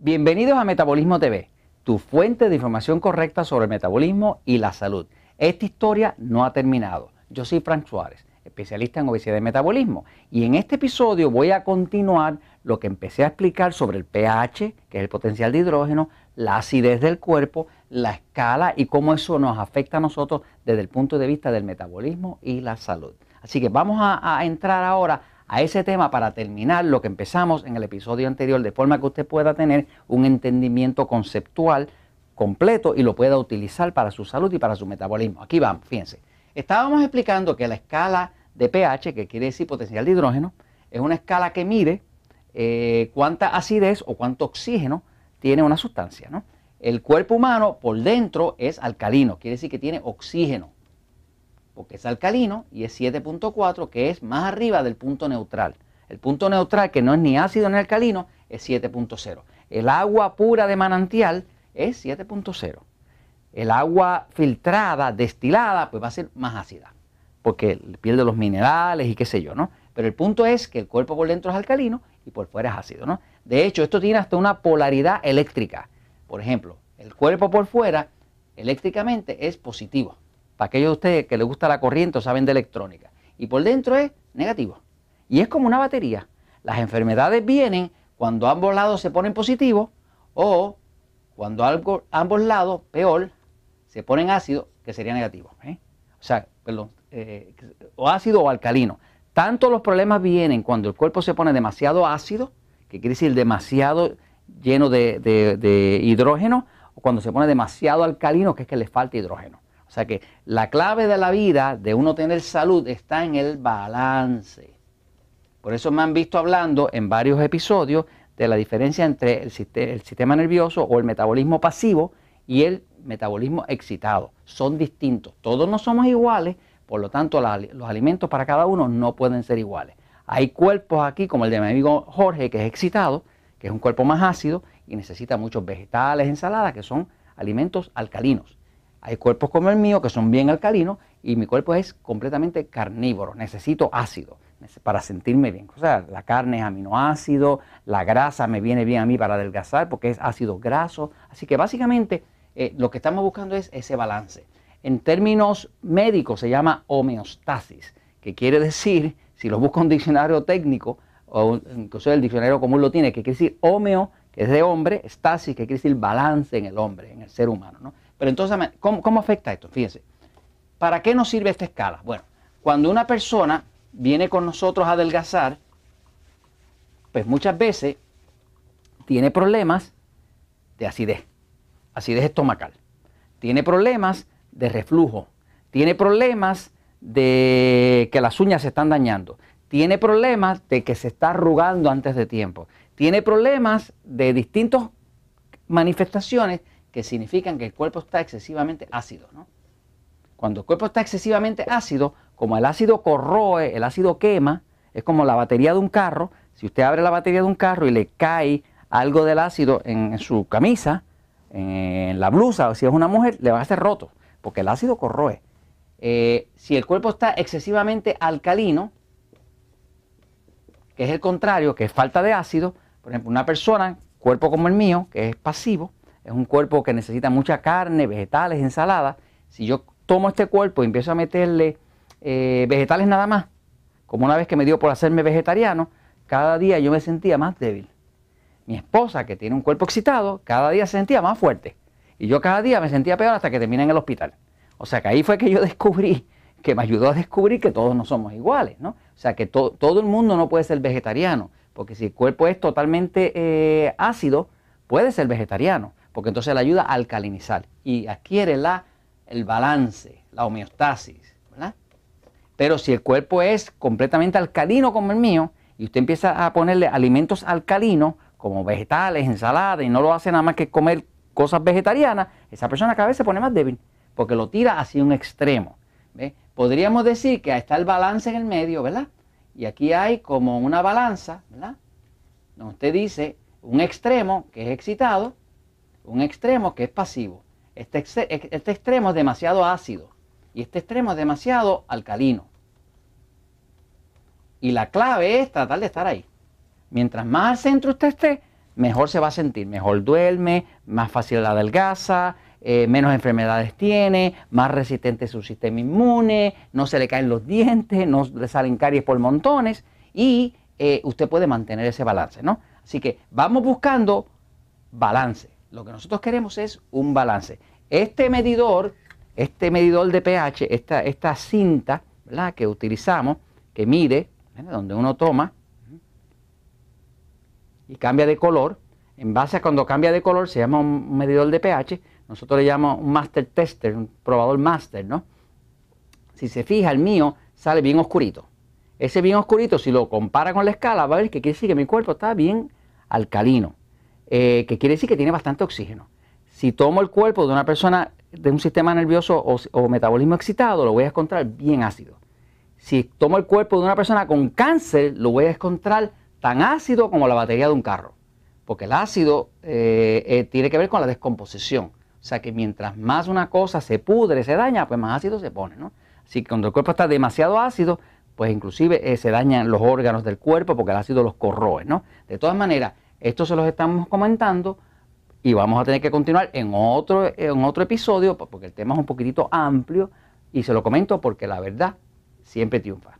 Bienvenidos a Metabolismo TV, tu fuente de información correcta sobre el metabolismo y la salud. Esta historia no ha terminado. Yo soy Frank Suárez, especialista en obesidad y metabolismo, y en este episodio voy a continuar lo que empecé a explicar sobre el pH, que es el potencial de hidrógeno, la acidez del cuerpo, la escala y cómo eso nos afecta a nosotros desde el punto de vista del metabolismo y la salud. Así que vamos a, a entrar ahora a ese tema para terminar lo que empezamos en el episodio anterior, de forma que usted pueda tener un entendimiento conceptual completo y lo pueda utilizar para su salud y para su metabolismo. Aquí vamos, fíjense. Estábamos explicando que la escala de pH, que quiere decir potencial de hidrógeno, es una escala que mide eh, cuánta acidez o cuánto oxígeno tiene una sustancia. ¿no? El cuerpo humano por dentro es alcalino, quiere decir que tiene oxígeno porque es alcalino, y es 7.4, que es más arriba del punto neutral. El punto neutral, que no es ni ácido ni alcalino, es 7.0. El agua pura de manantial es 7.0. El agua filtrada, destilada, pues va a ser más ácida, porque pierde los minerales y qué sé yo, ¿no? Pero el punto es que el cuerpo por dentro es alcalino y por fuera es ácido, ¿no? De hecho, esto tiene hasta una polaridad eléctrica. Por ejemplo, el cuerpo por fuera eléctricamente es positivo para aquellos de ustedes que les gusta la corriente o saben de electrónica. Y por dentro es negativo. Y es como una batería. Las enfermedades vienen cuando ambos lados se ponen positivos o cuando ambos lados, peor, se ponen ácido, que sería negativo. ¿eh? O sea, perdón, eh, o ácido o alcalino. Tanto los problemas vienen cuando el cuerpo se pone demasiado ácido, que quiere decir demasiado lleno de, de hidrógeno, o cuando se pone demasiado alcalino, que es que le falta hidrógeno. O sea que la clave de la vida, de uno tener salud, está en el balance. Por eso me han visto hablando en varios episodios de la diferencia entre el, sistema nervioso o el metabolismo pasivo y el metabolismo excitado. Son distintos. Todos no somos iguales, por lo tanto los alimentos para cada uno no pueden ser iguales. Hay cuerpos aquí, como el de mi amigo Jorge, que es excitado, que es un cuerpo más ácido y necesita muchos vegetales, ensaladas, que son alimentos alcalinos. Hay cuerpos como el mío que son bien alcalinos y mi cuerpo es completamente carnívoro. Necesito ácido para sentirme bien. O sea, la carne es aminoácido, la grasa me viene bien a mí para adelgazar porque es ácido graso. Así que básicamente eh, lo que estamos buscando es ese balance. En términos médicos se llama homeostasis, que quiere decir, si lo busco en un diccionario técnico, o incluso el diccionario común lo tiene, que quiere decir homeo, que es de hombre, stasis, que quiere decir balance en el hombre, en el ser humano. ¿no? Pero entonces, ¿cómo, afecta esto? Fíjense, ¿para qué nos sirve esta escala? Bueno, cuando una persona viene con nosotros a adelgazar, pues muchas veces tiene problemas de acidez, acidez estomacal, tiene problemas de reflujo, tiene problemas de que las uñas se están dañando, tiene problemas de que se está arrugando antes de tiempo, tiene problemas de distintas manifestaciones que significan que el cuerpo está excesivamente ácido. ¿no? Cuando el cuerpo está excesivamente ácido, como el ácido corroe, el ácido quema, es como la batería de un carro. Si usted abre la batería de un carro y le cae algo del ácido en su camisa, en la blusa, o si es una mujer, le va a hacer roto, porque el ácido corroe. Eh, si el cuerpo está excesivamente alcalino, que es el contrario, que es falta de ácido, por ejemplo, una persona, cuerpo como el mío, que es pasivo, es un cuerpo que necesita mucha carne, vegetales, ensaladas. Si yo tomo este cuerpo y empiezo a meterle eh, vegetales nada más, como una vez que me dio por hacerme vegetariano, cada día yo me sentía más débil. Mi esposa, que tiene un cuerpo excitado, cada día se sentía más fuerte. Y yo cada día me sentía peor hasta que terminé en el hospital. O sea que ahí fue que yo descubrí, que me ayudó a descubrir que todos no somos iguales, ¿no? O sea que todo el mundo no puede ser vegetariano, porque si el cuerpo es totalmente eh, ácido, puede ser vegetariano porque entonces le ayuda a alcalinizar y adquiere la, el balance, la homeostasis. ¿verdad? Pero si el cuerpo es completamente alcalino como el mío, y usted empieza a ponerle alimentos alcalinos, como vegetales, ensaladas, y no lo hace nada más que comer cosas vegetarianas, esa persona cada vez se pone más débil, porque lo tira hacia un extremo. Podríamos decir que está el balance en el medio, ¿verdad? Y aquí hay como una balanza, ¿verdad? Donde usted dice un extremo que es excitado un extremo que es pasivo. Este, este, extremo es demasiado ácido y este extremo es demasiado alcalino. Y la clave es tratar de estar ahí. Mientras más al centro usted esté, mejor se va a sentir, mejor duerme, más fácil la adelgaza, eh, menos enfermedades tiene, más resistente es su sistema inmune, no se le caen los dientes, no le salen caries por montones y eh, usted puede mantener ese balance, ¿no? Así que vamos buscando balance. Lo que nosotros queremos es un balance. Este medidor, este medidor de pH, esta, esta cinta ¿verdad? que utilizamos, que mide, donde uno toma y cambia de color, en base a cuando cambia de color se llama un medidor de pH, nosotros le llamamos un master tester, un probador master, ¿no? Si se fija, el mío sale bien oscurito. Ese bien oscurito, si lo compara con la escala, va a ver que quiere decir que mi cuerpo está bien alcalino, eh, que quiere decir que tiene bastante oxígeno. Si tomo el cuerpo de una persona de un sistema nervioso o, metabolismo excitado, lo voy a encontrar bien ácido. Si tomo el cuerpo de una persona con cáncer, lo voy a encontrar tan ácido como la batería de un carro. Porque el ácido eh, eh, tiene que ver con la descomposición. O sea que mientras más una cosa se pudre, se daña, pues más ácido se pone, ¿no? Así que cuando el cuerpo está demasiado ácido, pues inclusive se dañan los órganos del cuerpo porque el ácido los corroe, ¿no? De todas maneras, esto se los estamos comentando y vamos a tener que continuar en otro, en otro episodio porque el tema es un poquitito amplio y se lo comento porque la verdad siempre triunfa.